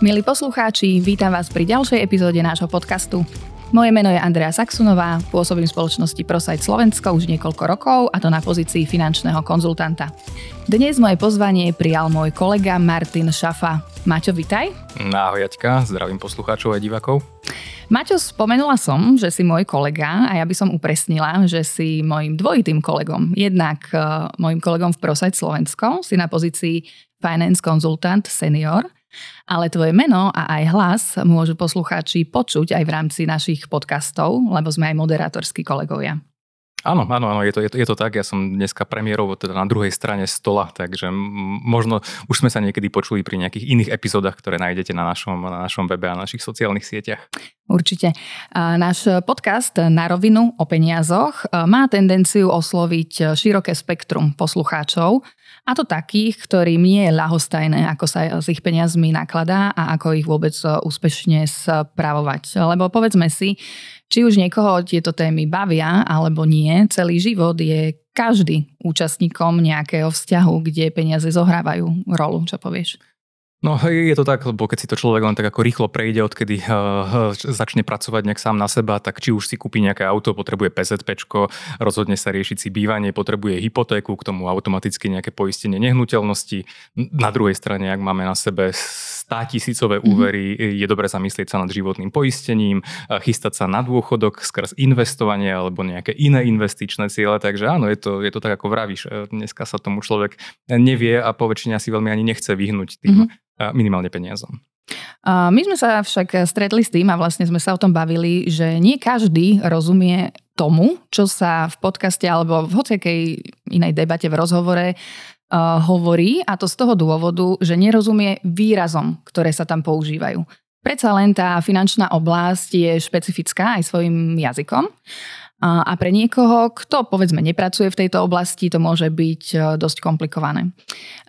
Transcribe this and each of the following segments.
Milí poslucháči, vítam vás pri ďalšej epizóde nášho podcastu. Moje meno je Andrea Saxunová, pôsobím v spoločnosti ProSite Slovensko už niekoľko rokov a to na pozícii finančného konzultanta. Dnes moje pozvanie prijal môj kolega Martin Šafa. Maťo, vitaj. Ahoj, Jaťka, zdravím poslucháčov a divákov. Maťo, spomenula som, že si môj kolega a ja by som upresnila, že si môjim dvojitým kolegom. Jednak uh, môjim kolegom v ProSite Slovensko, si na pozícii Finance Consultant Senior – ale tvoje meno a aj hlas môžu poslucháči počuť aj v rámci našich podcastov, lebo sme aj moderátorskí kolegovia. Áno, áno, áno, je to, je, to, je to tak. Ja som dneska premiérovo teda na druhej strane stola, takže možno už sme sa niekedy počuli pri nejakých iných epizódach, ktoré nájdete na našom, na našom webe a na našich sociálnych sieťach. Určite. Náš podcast Na rovinu o peniazoch má tendenciu osloviť široké spektrum poslucháčov, a to takých, ktorým nie je ľahostajné, ako sa s ich peniazmi nakladá a ako ich vôbec e, úspešne spravovať. Lebo povedzme si, či už niekoho tieto témy bavia alebo nie, celý život je každý účastníkom nejakého vzťahu, kde peniaze zohrávajú rolu. Čo povieš? No je to tak, lebo keď si to človek len tak ako rýchlo prejde, odkedy uh, začne pracovať nejak sám na seba, tak či už si kúpi nejaké auto, potrebuje PZP, rozhodne sa riešiť si bývanie, potrebuje hypotéku, k tomu automaticky nejaké poistenie nehnuteľnosti. Na druhej strane, ak máme na sebe 100 tisícové mhm. úvery, mm-hmm. je dobré zamyslieť sa nad životným poistením, chystať sa na dôchodok skrz investovanie alebo nejaké iné investičné ciele. Takže áno, je to, je to tak, ako vravíš. Dneska sa tomu človek nevie a poväčšine si veľmi ani nechce vyhnúť tým mm-hmm minimálne peniazom. My sme sa však stretli s tým a vlastne sme sa o tom bavili, že nie každý rozumie tomu, čo sa v podcaste alebo v hociakej inej debate v rozhovore uh, hovorí a to z toho dôvodu, že nerozumie výrazom, ktoré sa tam používajú. Predsa len tá finančná oblasť je špecifická aj svojim jazykom a pre niekoho, kto povedzme nepracuje v tejto oblasti, to môže byť e, dosť komplikované.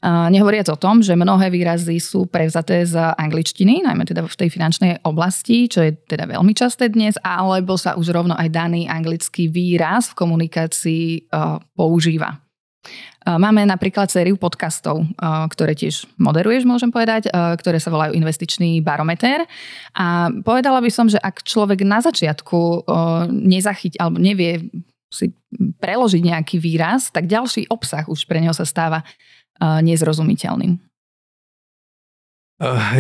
Nehovoriac o tom, že mnohé výrazy sú prevzaté z angličtiny, najmä teda v tej finančnej oblasti, čo je teda veľmi časté dnes, alebo sa už rovno aj daný anglický výraz v komunikácii e, používa. Máme napríklad sériu podcastov, ktoré tiež moderuješ, môžem povedať, ktoré sa volajú Investičný barometer. A povedala by som, že ak človek na začiatku nezachyť alebo nevie si preložiť nejaký výraz, tak ďalší obsah už pre neho sa stáva nezrozumiteľným.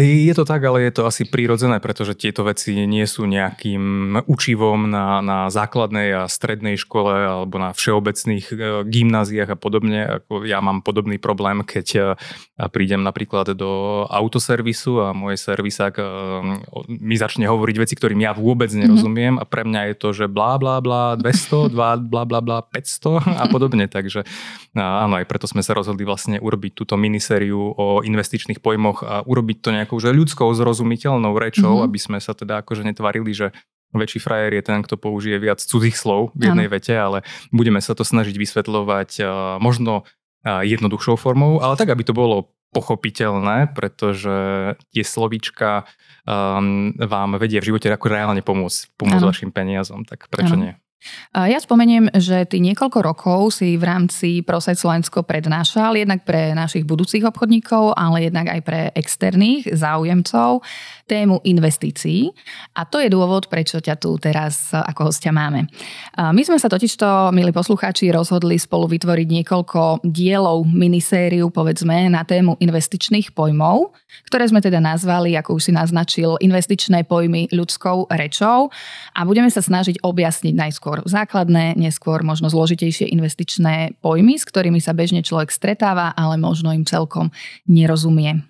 Je to tak, ale je to asi prírodzené, pretože tieto veci nie sú nejakým učivom na, na základnej a strednej škole alebo na všeobecných eh, gymnáziách a podobne. Ako ja mám podobný problém, keď eh, prídem napríklad do autoservisu a môj servisák mi začne hovoriť veci, ktorým ja vôbec mhm. nerozumiem a pre mňa je to, že blá blá blá 200, blá blá blá 500 a podobne. Takže áno, aj preto sme sa rozhodli vlastne urobiť túto minisériu o investičných pojmoch a urobiť urobiť to nejakou že ľudskou zrozumiteľnou rečou, mm-hmm. aby sme sa teda akože netvarili, že väčší frajer je ten, kto použije viac cudzích slov v jednej ano. vete, ale budeme sa to snažiť vysvetľovať uh, možno uh, jednoduchšou formou, ale tak, aby to bolo pochopiteľné, pretože tie slovíčka um, vám vedie v živote ako reálne pomôcť, pomôcť vašim peniazom, tak prečo ano. nie? Ja spomeniem, že ty niekoľko rokov si v rámci Prosaj Slovensko prednášal jednak pre našich budúcich obchodníkov, ale jednak aj pre externých záujemcov tému investícií. A to je dôvod, prečo ťa tu teraz ako hostia máme. My sme sa totižto, milí poslucháči, rozhodli spolu vytvoriť niekoľko dielov minisériu, povedzme, na tému investičných pojmov, ktoré sme teda nazvali, ako už si naznačil, investičné pojmy ľudskou rečou a budeme sa snažiť objasniť najskôr skôr základné, neskôr možno zložitejšie investičné pojmy, s ktorými sa bežne človek stretáva, ale možno im celkom nerozumie.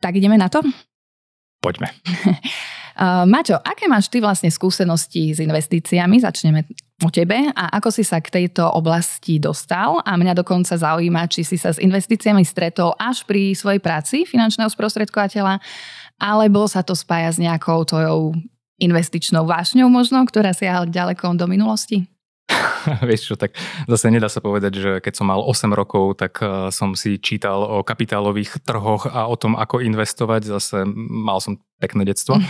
Tak ideme na to? Poďme. Maťo, aké máš ty vlastne skúsenosti s investíciami? Začneme o tebe a ako si sa k tejto oblasti dostal a mňa dokonca zaujíma, či si sa s investíciami stretol až pri svojej práci finančného sprostredkovateľa alebo sa to spája s nejakou tvojou investičnou vášňou možno, ktorá siaha ďaleko do minulosti? Vieš čo, tak zase nedá sa povedať, že keď som mal 8 rokov, tak eh, som si čítal o kapitálových trhoch a o tom, ako investovať. Zase mal som pekné detstvo.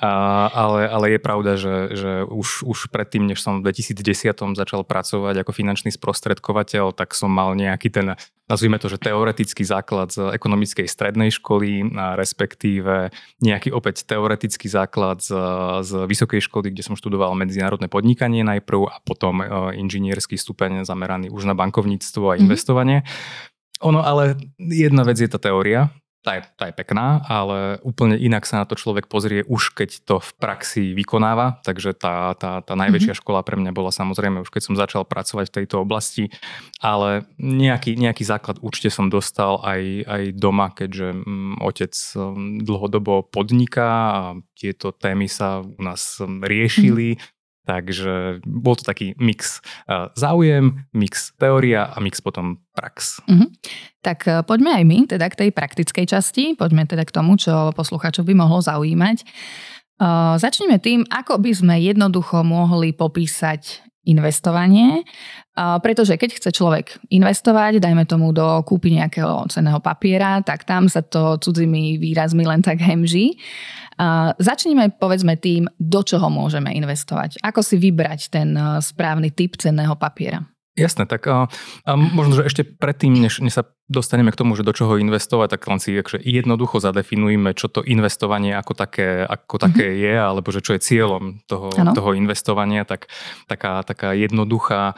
A, ale, ale je pravda, že, že už, už predtým, než som v 2010 začal pracovať ako finančný sprostredkovateľ, tak som mal nejaký ten, nazvime to, že teoretický základ z ekonomickej strednej školy, a respektíve nejaký opäť teoretický základ z, z vysokej školy, kde som študoval medzinárodné podnikanie najprv a potom e, inžinierský stupeň zameraný už na bankovníctvo a mhm. investovanie. Mm-hmm. Ono ale jedna vec je tá teória, tá je, tá je pekná, ale úplne inak sa na to človek pozrie už keď to v praxi vykonáva, takže tá, tá, tá najväčšia mm-hmm. škola pre mňa bola samozrejme už keď som začal pracovať v tejto oblasti, ale nejaký, nejaký základ určite som dostal aj, aj doma, keďže m, mm, otec m, dlhodobo podniká a tieto témy sa u nás riešili, mm-hmm Takže bol to taký mix záujem, mix teória a mix potom prax. Mm-hmm. Tak e, poďme aj my teda k tej praktickej časti, poďme teda k tomu, čo poslucháčov by mohlo zaujímať. Uh, začneme tým, ako by sme jednoducho mohli popísať investovanie, pretože keď chce človek investovať, dajme tomu do kúpy nejakého cenného papiera, tak tam sa to cudzými výrazmi len tak hemží. Začneme povedzme tým, do čoho môžeme investovať. Ako si vybrať ten uh, správny typ cenného papiera? Jasné, tak a, a možno, že ešte predtým, než, než sa dostaneme k tomu, že do čoho investovať, tak len si akže jednoducho zadefinujeme, čo to investovanie ako také, ako také mm-hmm. je, alebo že čo je cieľom toho, toho investovania, tak taká, taká jednoduchá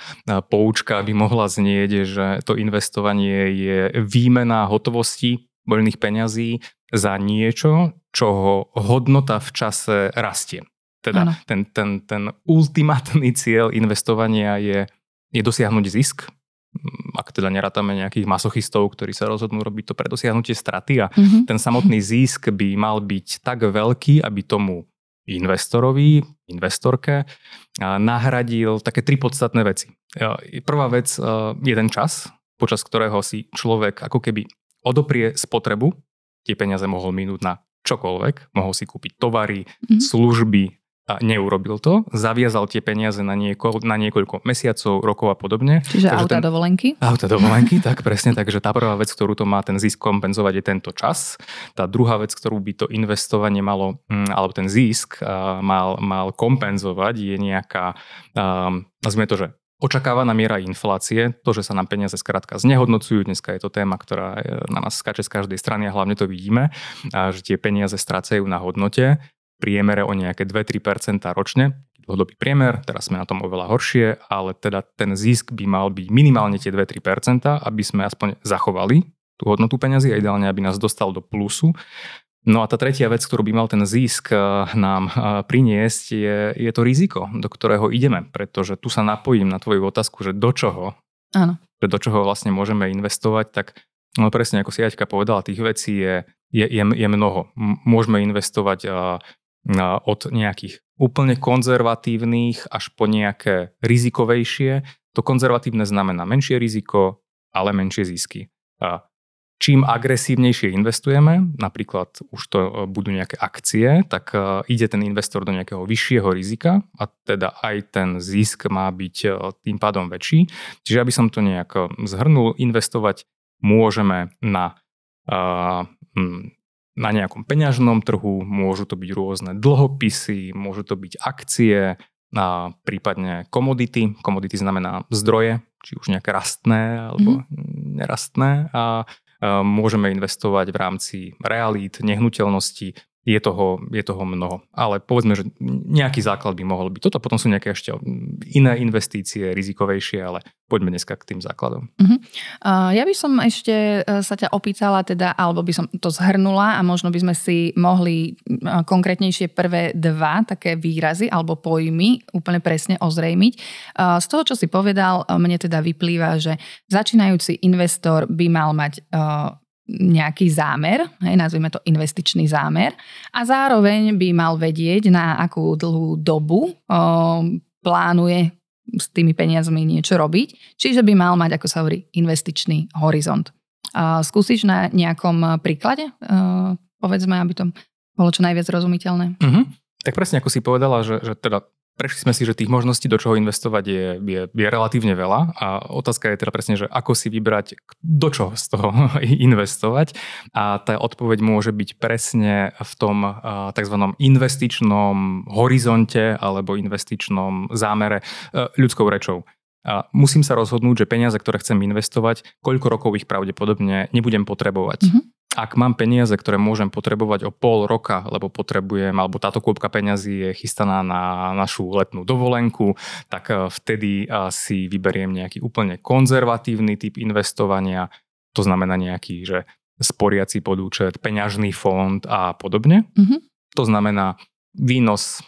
poučka by mohla znieť, že to investovanie je výmena hotovosti voľných peňazí za niečo, čoho hodnota v čase rastie. Teda ten, ten, ten ultimátny cieľ investovania je, je dosiahnuť zisk, mm, ak teda nerátame nejakých masochistov, ktorí sa rozhodnú robiť to pre dosiahnutie straty a mm-hmm. ten samotný zisk by mal byť tak veľký, aby tomu investorovi, investorke nahradil také tri podstatné veci. Prvá vec je ten čas, počas ktorého si človek ako keby odoprie spotrebu, tie peniaze mohol minúť na čokoľvek, mohol si kúpiť tovary, mm-hmm. služby, a neurobil to, zaviazal tie peniaze na, nieko, na niekoľko mesiacov, rokov a podobne. Čiže takže auta ten, dovolenky? Auta dovolenky, tak presne. Takže tá prvá vec, ktorú to má ten zisk kompenzovať je tento čas. Tá druhá vec, ktorú by to investovanie malo, mm, alebo ten zisk mal, mal kompenzovať je nejaká, um, nazvime to, že očakávaná miera inflácie, to, že sa nám peniaze skrátka znehodnocujú, dneska je to téma, ktorá na nás skáče z každej strany a hlavne to vidíme, a že tie peniaze strácajú na hodnote, priemere o nejaké 2-3% ročne, dlhodobý priemer, teraz sme na tom oveľa horšie, ale teda ten zisk by mal byť minimálne tie 2-3%, aby sme aspoň zachovali tú hodnotu peňazí a ideálne, aby nás dostal do plusu. No a tá tretia vec, ktorú by mal ten zisk eh, nám eh, priniesť, je, je to riziko, do ktorého ideme, pretože tu sa napojím na tvoju otázku, že do čoho, Áno. Že do čoho vlastne môžeme investovať, tak no presne ako si Jaťka povedala, tých vecí je, je, je, je mnoho. Môžeme investovať eh, od nejakých úplne konzervatívnych až po nejaké rizikovejšie. To konzervatívne znamená menšie riziko, ale menšie zisky čím agresívnejšie investujeme, napríklad už to e, budú nejaké akcie, tak e, ide ten investor do nejakého vyššieho rizika a teda aj ten zisk má byť e, tým pádom väčší. Čiže aby som to nejak zhrnul, investovať môžeme na, na nejakom peňažnom trhu, môžu to byť rôzne dlhopisy, môžu to byť akcie, a prípadne komodity. Komodity znamená zdroje, či už nejaké rastné alebo mm-hmm. nerastné. A môžeme investovať v rámci realít, nehnuteľností, je toho, je toho mnoho. Ale povedzme, že nejaký základ by mohol byť. Toto potom sú nejaké ešte iné investície, rizikovejšie, ale poďme dneska k tým základom. Uh-huh. Uh, ja by som ešte uh, sa ťa opýtala, teda, alebo by som to zhrnula a možno by sme si mohli uh, konkrétnejšie prvé dva také výrazy alebo pojmy úplne presne ozrejmiť. Uh, z toho, čo si povedal, mne teda vyplýva, že začínajúci investor by mal mať nejaký zámer, hej, nazvime to investičný zámer a zároveň by mal vedieť, na akú dlhú dobu o, plánuje s tými peniazmi niečo robiť, čiže by mal mať, ako sa hovorí, investičný horizont. A skúsiš na nejakom príklade, povedzme, aby to bolo čo najviac rozumiteľné? Uh-huh. Tak presne ako si povedala, že, že teda prešli sme si, že tých možností, do čoho investovať je, je, je relatívne veľa a otázka je teda presne, že ako si vybrať, do čoho z toho investovať a tá odpoveď môže byť presne v tom uh, tzv. investičnom horizonte alebo investičnom zámere uh, ľudskou rečou. A musím sa rozhodnúť, že peniaze, ktoré chcem investovať, koľko rokov ich pravdepodobne nebudem potrebovať. Mm-hmm ak mám peniaze, ktoré môžem potrebovať o pol roka, lebo potrebujem, alebo táto kôpka peňazí je chystaná na našu letnú dovolenku, tak eh, vtedy eh, si vyberiem nejaký úplne konzervatívny typ investovania, to znamená nejaký, že sporiaci podúčet, peňažný fond a podobne. Mm-hmm. To znamená výnos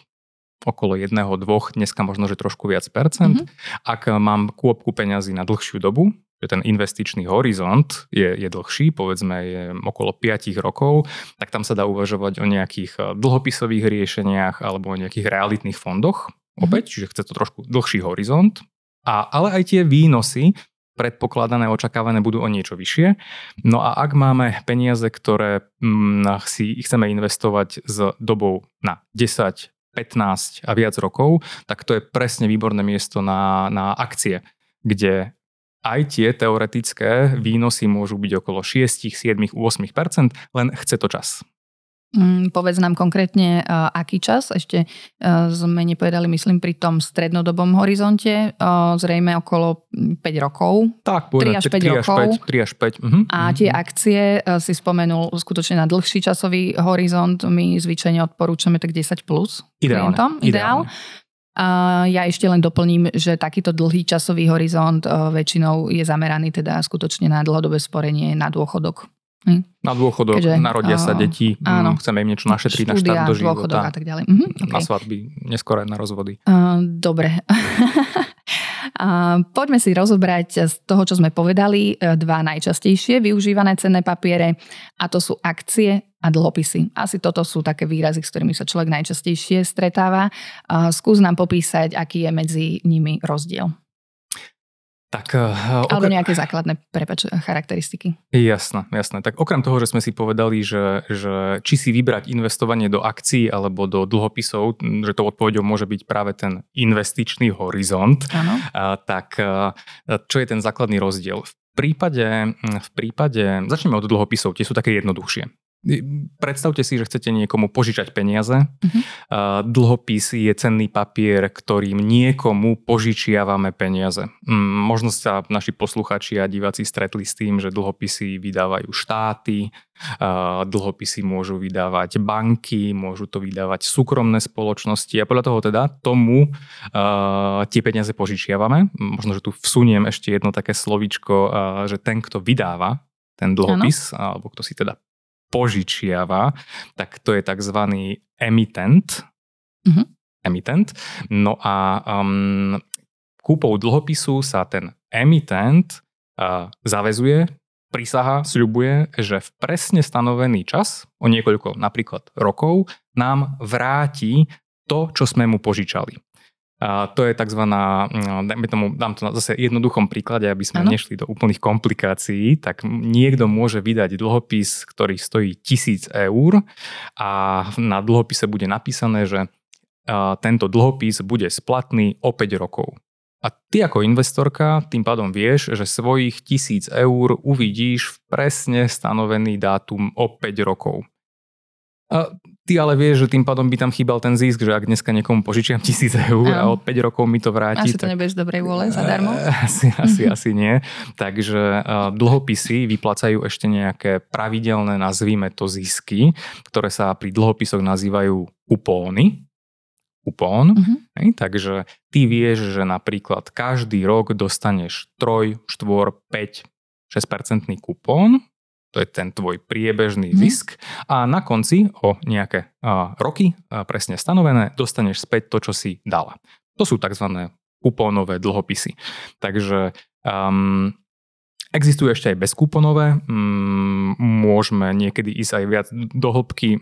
okolo jedného, dvoch, dneska možno, že trošku viac percent. Mm-hmm. Ak mám kôpku peňazí na dlhšiu dobu, že ten investičný horizont je, je dlhší, povedzme je okolo 5 rokov, tak tam sa dá uvažovať o nejakých eh, dlhopisových riešeniach alebo o nejakých realitných fondoch. Mhm. Opäť, čiže chce to trošku dlhší horizont. A, ale aj tie výnosy predpokladané, očakávané budú o niečo vyššie. No a ak máme peniaze, ktoré mm, si chceme investovať s dobou na 10, 15 a viac rokov, tak to je presne výborné miesto na, na akcie, kde aj tie teoretické výnosy môžu byť okolo 6, 7, 8%, len chce to čas. Mm, povedz nám konkrétne, uh, aký čas. Ešte uh, sme nepovedali, myslím, pri tom strednodobom horizonte, uh, zrejme okolo 5 rokov. Tak, 3 až 5 3 rokov. Až 5, 3 až 5. Uh-huh. A uh-huh. tie akcie uh, si spomenul skutočne na dlhší časový horizont. My zvyčajne odporúčame tak 10 plus Ideálne. klientom. Ideál. Ideálne. A ja ešte len doplním, že takýto dlhý časový horizont e, väčšinou je zameraný teda skutočne na dlhodobé sporenie na dôchodok. Na dôchodok, Keďže, narodia sa deti, áno, chceme im niečo našetriť na štát do života. a tak ďalej. Mhm, okay. Na svadby, neskôr aj na rozvody. Uh, dobre. Poďme si rozobrať z toho, čo sme povedali, e, dva najčastejšie využívané cenné papiere a to sú akcie a dlhopisy. Asi toto sú také výrazy, s ktorými sa človek najčastejšie stretáva. Skús nám popísať, aký je medzi nimi rozdiel. Tak, uh, Alebo nejaké základné prepač, charakteristiky. Jasné, jasné. Tak okrem toho, že sme si povedali, že, že či si vybrať investovanie do akcií alebo do dlhopisov, že to odpovedou môže byť práve ten investičný horizont, uh, tak uh, čo je ten základný rozdiel? V prípade, v prípade, začneme od dlhopisov, tie sú také jednoduchšie. Predstavte si, že chcete niekomu požičať peniaze. Uh-huh. Dlhopis je cenný papier, ktorým niekomu požičiavame peniaze. Mm, možno sa naši posluchači a diváci stretli s tým, že dlhopisy vydávajú štáty, dlhopisy môžu vydávať banky, môžu to vydávať súkromné spoločnosti a podľa toho teda tomu tie peniaze požičiavame. Možno, že tu vsuniem ešte jedno také slovičko, že ten, kto vydáva ten dlhopis, ano. alebo kto si teda požičiava, tak to je tzv. emitent. Mm-hmm. Emitent. No a um, kúpou dlhopisu sa ten emitent uh, zavezuje, prísaha, sľubuje, že v presne stanovený čas, o niekoľko napríklad rokov, nám vráti to, čo sme mu požičali. A to je tzv. Mm, dajme tomu, dám to na zase jednoduchom príklade, aby sme ano. nešli do úplných komplikácií, tak niekto môže vydať dlhopis, ktorý stojí 1000 eur a na dlhopise bude napísané, že tento dlhopis bude splatný o 5 rokov. A ty ako investorka tým pádom vieš, že svojich 1000 eur uvidíš v presne stanovený dátum o 5 rokov. A ty ale vieš, že tým pádom by tam chýbal ten zisk, že ak dneska niekomu požičiam tisíc eur a o 5 rokov mi to vráti. Asi to tak... nebudeš dobrej vôle zadarmo? Asi, asi, asi nie. Takže dlhopisy vyplacajú ešte nejaké pravidelné, nazvíme to zisky, ktoré sa pri dlhopisoch nazývajú kupóny. Kupón. Hej, takže ty vieš, že napríklad každý rok dostaneš 3, 4, 5, 6% kupón to je ten tvoj priebežný mm. zisk a na konci o nejaké roky presne stanovené dostaneš späť to, čo si dala. To sú tzv. kupónové dlhopisy. Takže um, Existujú ešte aj bezkúponové, mm, môžeme niekedy ísť aj viac do hĺbky,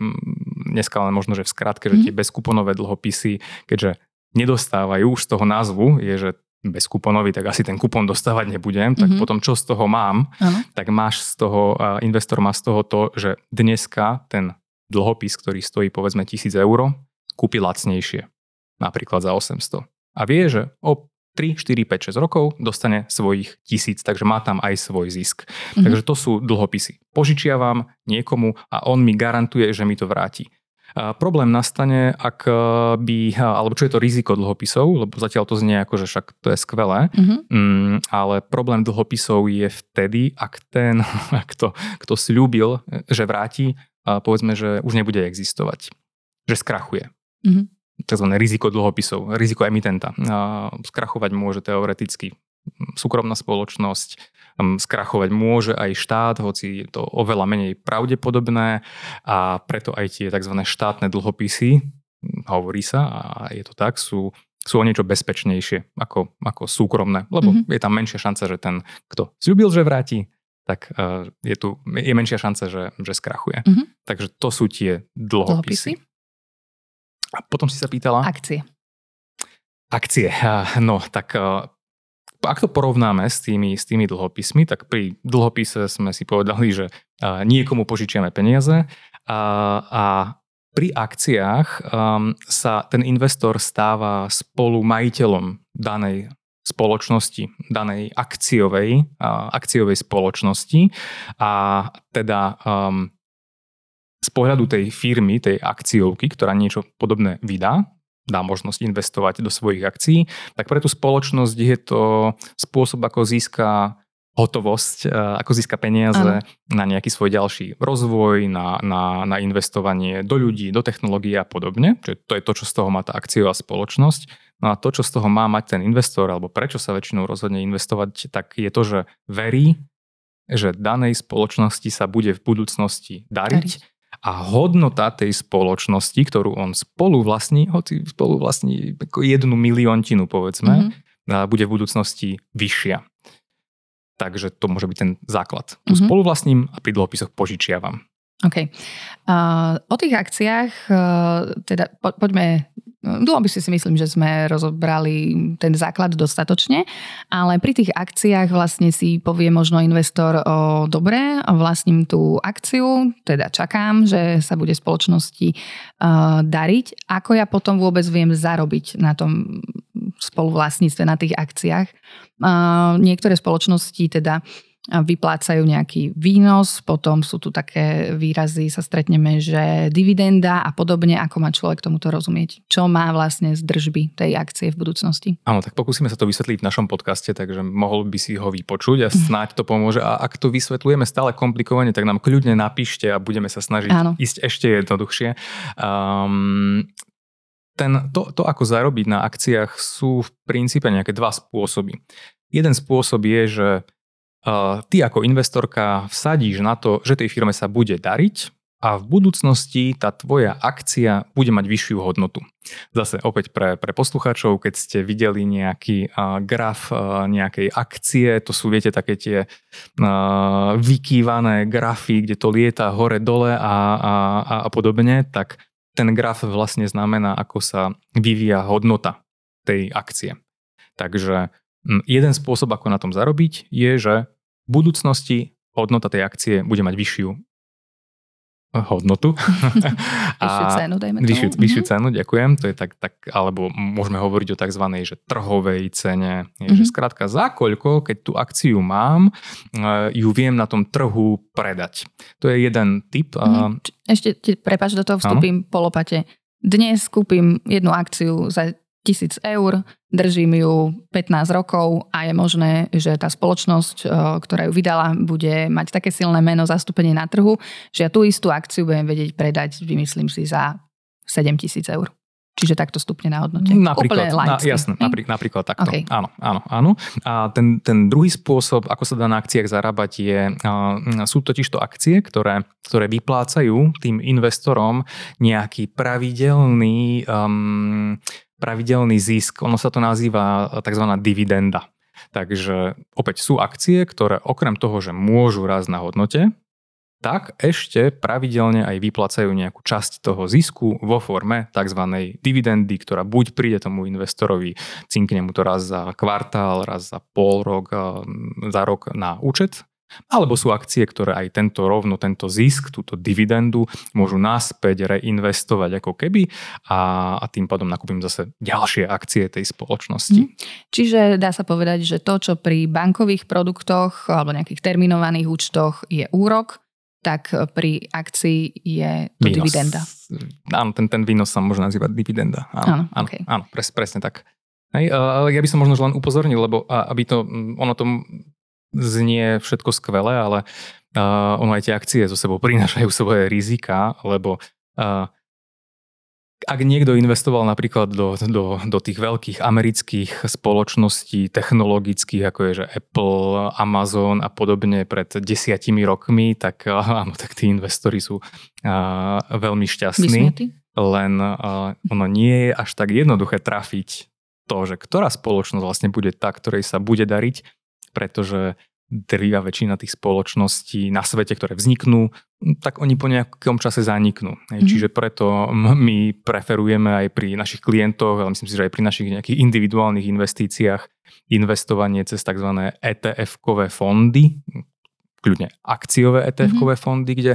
dneska ale možno, že v skratke, že tie mhm. bezkúponové dlhopisy, keďže nedostávajú už z toho názvu, je, že bez kuponový, tak asi ten kupon dostávať nebudem, tak mm-hmm. potom čo z toho mám, ano. tak máš z toho, investor má z toho to, že dneska ten dlhopis, ktorý stojí povedzme 1000 eur, kúpi lacnejšie. napríklad za 800. A vie, že o 3, 4, 5, 6 rokov dostane svojich tisíc, takže má tam aj svoj zisk. Mm-hmm. Takže to sú dlhopisy. Požičiavam niekomu a on mi garantuje, že mi to vráti. A problém nastane, ak e, by, alebo čo je to riziko dlhopisov, lebo zatiaľ to znie ako, že však to je skvelé, mm-hmm. mm, ale problém dlhopisov je vtedy, ak ten, kto, kto slúbil, že vráti, povedzme, že už nebude existovať. Že skrachuje. Mm-hmm tzv. riziko dlhopisov, riziko emitenta. Skrachovať môže teoreticky súkromná spoločnosť, skrachovať môže aj štát, hoci je to oveľa menej pravdepodobné a preto aj tie tzv. štátne dlhopisy, hovorí sa a je to tak, sú, sú o niečo bezpečnejšie ako, ako súkromné, lebo mm-hmm. je tam menšia šanca, že ten, kto zľúbil, že vráti, tak uh, je tu je menšia šanca, že, že skrachuje. Mm-hmm. Takže to sú tie dlhopisy. dlhopisy. A potom si sa pýtala? Akcie. Akcie. No, tak ak to porovnáme s tými, s tými dlhopismi, tak pri dlhopise sme si povedali, že niekomu požičiame peniaze a, a pri akciách um, sa ten investor stáva spolu majiteľom danej spoločnosti, danej akciovej, uh, akciovej spoločnosti. A teda um, z pohľadu tej firmy, tej akciovky, ktorá niečo podobné vydá, dá možnosť investovať do svojich akcií, tak pre tú spoločnosť je to spôsob, ako získa hotovosť, e, ako získa peniaze ano. na nejaký svoj ďalší rozvoj, na, na, na investovanie do ľudí, do technológií a podobne. Čiže to je to, čo z toho má tá akciová spoločnosť. No a to, čo z toho má mať ten investor, alebo prečo sa väčšinou rozhodne investovať, tak je to, že verí, že danej spoločnosti sa bude v budúcnosti dariť. dariť a hodnota tej spoločnosti, ktorú on spolu vlastní, hoci spolu vlastní jednu miliontinu povedzme, mm-hmm. bude v budúcnosti vyššia. Takže to môže byť ten základ. Tu mm-hmm. spoluvlastním a pri dlhopisoch požičiavam. OK. Uh, o tých akciách, uh, teda po, poďme Dlhopisy si myslím, že sme rozobrali ten základ dostatočne, ale pri tých akciách vlastne si povie možno investor o dobre, vlastním tú akciu, teda čakám, že sa bude spoločnosti uh, dariť. Ako ja potom vôbec viem zarobiť na tom spoluvlastníctve, na tých akciách? Uh, niektoré spoločnosti teda vyplácajú nejaký výnos, potom sú tu také výrazy, sa stretneme, že dividenda a podobne, ako má človek tomuto rozumieť. Čo má vlastne z držby tej akcie v budúcnosti? Áno, tak pokúsime sa to vysvetliť v našom podcaste, takže mohol by si ho vypočuť a snáď to pomôže. A ak to vysvetľujeme stále komplikovane, tak nám kľudne napíšte a budeme sa snažiť Áno. ísť ešte jednoduchšie. Um, ten, to, to, ako zarobiť na akciách, sú v princípe nejaké dva spôsoby. Jeden spôsob je, že ty ako investorka vsadíš na to, že tej firme sa bude dariť a v budúcnosti tá tvoja akcia bude mať vyššiu hodnotu. Zase opäť pre, pre poslucháčov, keď ste videli nejaký uh, graf uh, nejakej akcie, to sú viete také tie uh, vykývané grafy, kde to lieta hore-dole a, a, a podobne, tak ten graf vlastne znamená, ako sa vyvíja hodnota tej akcie. Takže jeden spôsob, ako na tom zarobiť, je, že v budúcnosti hodnota tej akcie bude mať vyššiu hodnotu. vyššiu cenu, dajme tomu. Vyššiu, vyššiu mm-hmm. cenu, ďakujem. To je tak, tak, alebo môžeme hovoriť o tzv. Že trhovej cene. Je, mm-hmm. že skrátka, za koľko, keď tú akciu mám, eh, ju viem na tom trhu predať. To je jeden typ. Mm-hmm. Ešte, prepač, do toho vstúpim po lopate. Dnes kúpim jednu akciu za tisíc eur, držím ju 15 rokov a je možné, že tá spoločnosť, eh, ktorá ju vydala, bude mať také silné meno zastúpenie na trhu, že ja tú istú akciu budem vedieť predať, vymyslím si, za 7 tisíc eur. Čiže takto stupne na hodnote. Napríklad, na, jasné, napríklad, napríklad takto. Okay. Áno, áno, áno. A ten, ten druhý spôsob, ako sa dá na akciách zarábať, je, uh, sú totiž to akcie, ktoré, ktoré vyplácajú tým investorom nejaký pravidelný um, pravidelný zisk. Ono sa to nazýva eh, tzv. dividenda. Takže opäť sú akcie, ktoré okrem toho, že môžu raz na hodnote, tak ešte pravidelne aj vyplacajú nejakú časť toho zisku vo forme tzv. dividendy, ktorá buď príde tomu investorovi, cinkne mu to raz za kvartál, raz za pol rok, eh, za rok na účet, Alebo sú akcie, ktoré aj tento rovno, tento zisk, túto dividendu môžu naspäť reinvestovať ako keby a, a tým pádom nakúpim zase ďalšie akcie tej spoločnosti. Hmm. Čiže dá sa povedať, že to, čo pri bankových produktoch alebo nejakých terminovaných účtoch je úrok, tak pri akcii je to výnos. dividenda. Áno, ten, ten výnos sa môže nazývať dividenda. Áno, áno, áno, okay. áno pres, presne tak. Hej, ale ja by som možno len upozornil, lebo aby to, ono to znie všetko skvelé, ale uh, ono aj tie akcie zo sebou prinášajú svoje rizika, lebo uh, ak niekto investoval napríklad do, do, do tých veľkých amerických spoločností technologických, ako je že Apple, Amazon a podobne pred desiatimi rokmi, tak áno, tak tí investori sú uh, veľmi šťastní. Vysmiatý? Len uh, ono nie je až tak jednoduché trafiť to, že ktorá spoločnosť vlastne bude tá, ktorej sa bude dariť, pretože drvia väčšina tých spoločností na svete, ktoré vzniknú, tak oni po nejakom čase zaniknú. Mm-hmm. Čiže preto my preferujeme aj pri našich klientoch, ale myslím si, že aj pri našich nejakých individuálnych investíciách investovanie cez tzv. ETF-kové fondy, kľudne akciové ETF-kové mm-hmm. fondy, kde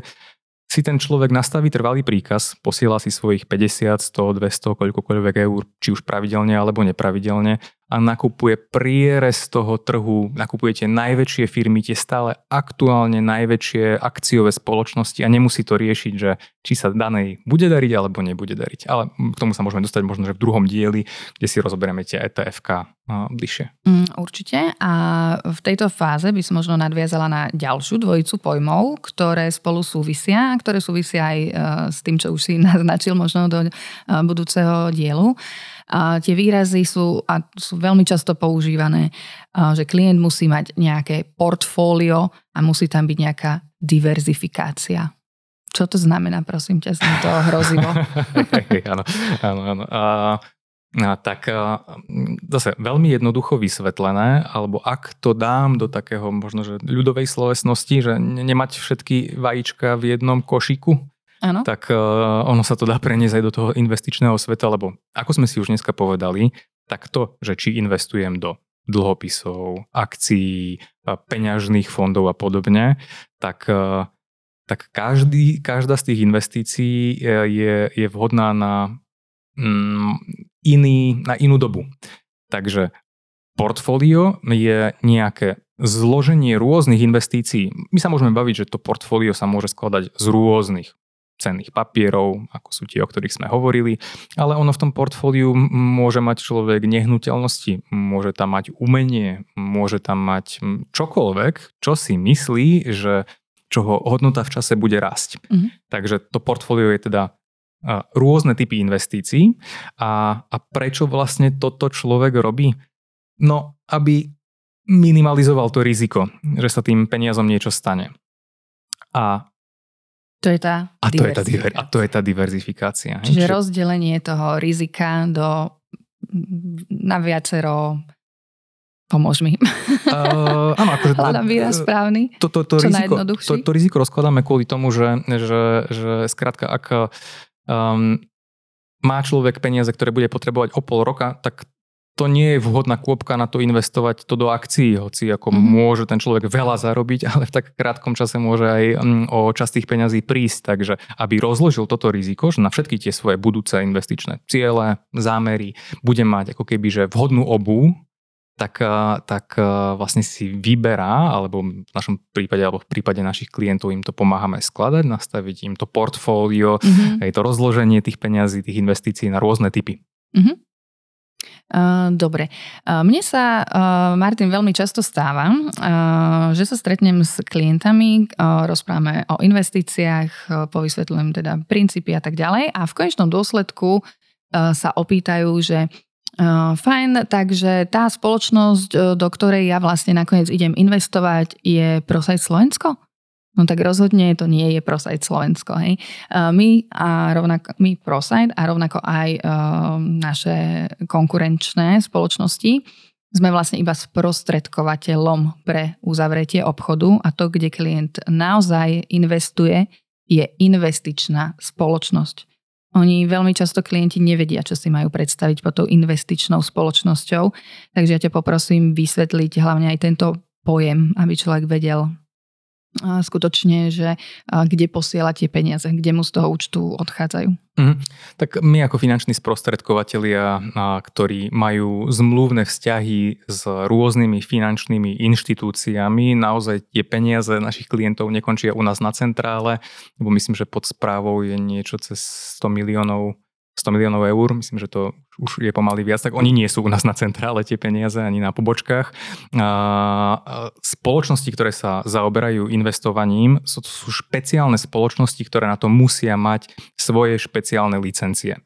si ten človek nastaví trvalý príkaz, posiela si svojich 50, 100, 200, koľkokoľvek eur, či už pravidelne alebo nepravidelne a nakupuje prierez toho trhu, nakupujete najväčšie firmy, tie stále aktuálne najväčšie akciové spoločnosti a nemusí to riešiť, že či sa danej bude dariť alebo nebude dariť. Ale k tomu sa môžeme dostať možno, že v druhom dieli, kde si rozoberieme tie ETF-ka bližšie. Mm, určite. A v tejto fáze by som možno nadviazala na ďalšiu dvojicu pojmov, ktoré spolu súvisia, ktoré súvisia aj e, s tým, čo už si naznačil možno do e, budúceho dielu. A tie výrazy sú, a sú veľmi často používané, že klient musí mať nejaké portfólio a musí tam byť nejaká diverzifikácia. Čo to znamená, prosím ťa, som to hrozivo. áno, áno, áno. A, tak zase veľmi jednoducho vysvetlené, alebo ak to dám do takého možno, že ľudovej slovesnosti, že nemať všetky vajíčka v jednom košiku, ano. tak uh, ono sa to dá preniesť aj do toho investičného sveta, lebo ako sme si už dneska povedali, tak to, že či investujem do dlhopisov, akcií, peňažných fondov a podobne, tak, uh, tak každý, každá z tých investícií je, je vhodná na, mm, iný, na inú dobu. Takže portfólio je nejaké zloženie rôznych investícií. My sa môžeme baviť, že to portfólio sa môže skladať z rôznych cenných papierov, ako sú tie, o ktorých sme hovorili, ale ono v tom portfóliu môže mať človek nehnuteľnosti, môže tam mať umenie, môže tam mať čokoľvek, čo si myslí, že čoho hodnota v čase bude rásť. Mm-hmm. Takže to portfólio je teda rôzne typy investícií a, a prečo vlastne toto človek robí? No, aby minimalizoval to riziko, že sa tým peniazom niečo stane. A to je tá a to je tá, diver, a to je tá diverzifikácia. Čiže Či... rozdelenie toho rizika do na viacero Pomôž mi. Uh, áno, akože, Hľadám výraz správny. To, to, to, riziko, to, to riziko rozkladáme kvôli tomu, že, že, že skrátka, ak um, má človek peniaze, ktoré bude potrebovať o pol roka, tak to nie je vhodná kôpka na to investovať to do akcií, hoci ako mm-hmm. môže ten človek veľa zarobiť, ale v tak krátkom čase môže aj mm, o častých peňazí prísť. Takže aby rozložil toto riziko, že na všetky tie svoje budúce investičné ciele, zámery, bude mať ako keby že vhodnú obu, tak, tak vlastne si vyberá, alebo v našom prípade, alebo v prípade našich klientov im to pomáhame skladať, nastaviť im to portfólio, mm-hmm. to rozloženie tých peňazí, tých investícií na rôzne typy. Mm-hmm. Dobre. Mne sa, Martin, veľmi často stáva, že sa stretnem s klientami, rozprávame o investíciách, povysvetľujem teda princípy a tak ďalej a v konečnom dôsledku sa opýtajú, že fajn, takže tá spoločnosť, do ktorej ja vlastne nakoniec idem investovať, je Prosajt Slovensko? No tak rozhodne to nie je ProSite Slovensko. Hej. My, a rovnako, my ProSite a rovnako aj uh, naše konkurenčné spoločnosti sme vlastne iba sprostredkovateľom pre uzavretie obchodu a to, kde klient naozaj investuje, je investičná spoločnosť. Oni veľmi často klienti nevedia, čo si majú predstaviť pod tou investičnou spoločnosťou, takže ja ťa poprosím vysvetliť hlavne aj tento pojem, aby človek vedel, skutočne, že kde posiela tie peniaze, kde mu z toho účtu odchádzajú. Mm, tak my ako finanční sprostredkovateľia, ktorí majú zmluvné vzťahy s rôznymi finančnými inštitúciami, naozaj tie peniaze našich klientov nekončia u nás na centrále, lebo myslím, že pod správou je niečo cez 100 miliónov 100 miliónov eur, myslím, že to už je pomaly viac, tak oni nie sú u nás na centrále tie peniaze ani na pobočkách. Spoločnosti, ktoré sa zaoberajú investovaním, sú, sú špeciálne spoločnosti, ktoré na to musia mať svoje špeciálne licencie.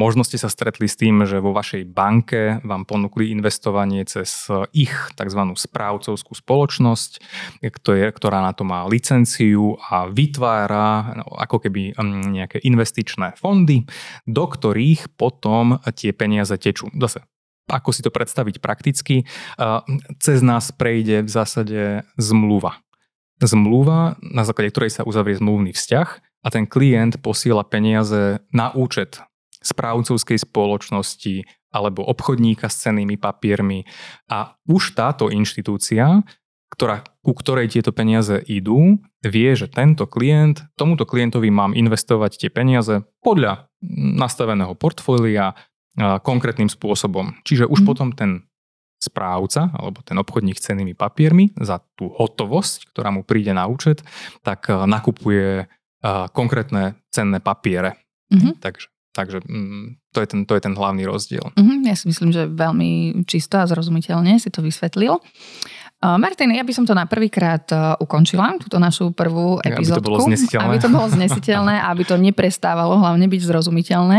Možno ste sa stretli s tým, že vo vašej banke vám ponúkli investovanie cez ich tzv. správcovskú spoločnosť, ktorá na to má licenciu a vytvára no, ako keby nejaké investičné fondy, do ktorých potom tie peniaze tečú. Zase ako si to predstaviť prakticky, cez nás prejde v zásade zmluva. Zmluva, na základe ktorej sa uzavrie zmluvný vzťah a ten klient posiela peniaze na účet správcovskej spoločnosti alebo obchodníka s cenými papiermi a už táto inštitúcia, ktorá, ku ktorej tieto peniaze idú, vie, že tento klient, tomuto klientovi mám investovať tie peniaze podľa nastaveného portfólia konkrétnym spôsobom. Čiže už mm. potom ten správca alebo ten obchodník s cenými papiermi za tú hotovosť, ktorá mu príde na účet, tak nakupuje konkrétne cenné papiere. Mm-hmm. Takže, takže mm, to, je ten, to je ten hlavný rozdiel. Mm-hmm. Ja si myslím, že veľmi čisto a zrozumiteľne si to vysvetlil. Martin, ja by som to na prvýkrát ukončila, túto našu prvú epizódku. Aby to bolo znesiteľné. Aby to bolo znesiteľné, aby to neprestávalo hlavne byť zrozumiteľné.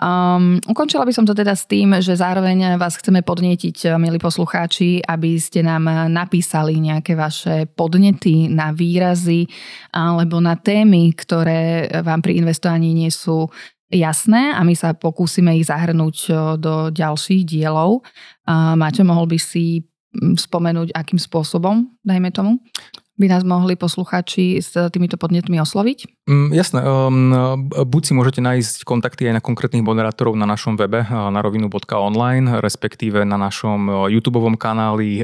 Um, ukončila by som to teda s tým, že zároveň vás chceme podnetiť, eh, milí poslucháči, aby ste nám napísali nejaké vaše podnety na výrazy alebo na témy, ktoré vám pri investovaní nie sú jasné a my sa pokúsime ich zahrnúť eh, do ďalších dielov. Uh, Máte, mohol by si hm, spomenúť, akým spôsobom, dajme tomu? By nás mohli posluchači s týmito podnetmi osloviť? Mm, jasné. Um, buď si môžete nájsť kontakty aj na konkrétnych moderátorov na našom webe na rovinu.online, respektíve na našom YouTube kanáli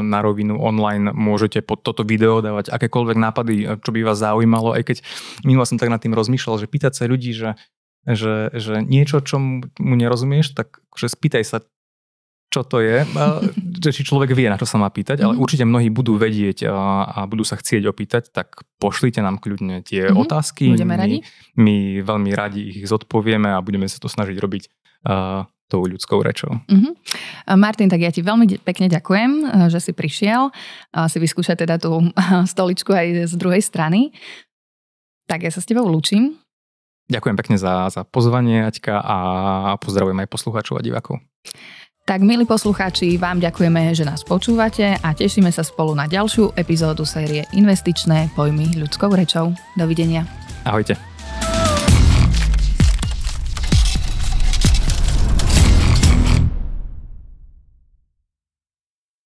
na rovinu online môžete pod toto video dávať akékoľvek nápady, čo by vás zaujímalo, aj keď minula som tak nad tým rozmýšľal, že pýtať sa ľudí, že že, že niečo, čo mu nerozumieš, tak že spýtaj sa, čo to je, že či človek vie, na čo sa má pýtať, ale mhm. určite mnohí budú vedieť a budú sa chcieť opýtať, tak pošlite nám kľudne tie mm-hmm. otázky. Budeme my, radi. My veľmi radi ich zodpovieme a budeme sa to snažiť robiť uh, tou ľudskou rečou. Mm-hmm. Martin, tak ja ti veľmi pekne ďakujem, že si prišiel. Si vyskúšať teda tú stoličku aj z druhej strany. Tak ja sa s tebou lúčim. Ďakujem pekne za, za pozvanie, Aťka, a pozdravujem aj poslucháčov a divákov. Tak milí poslucháči, vám ďakujeme, že nás počúvate a tešíme sa spolu na ďalšiu epizódu série Investičné pojmy ľudskou rečou. Dovidenia. Ahojte.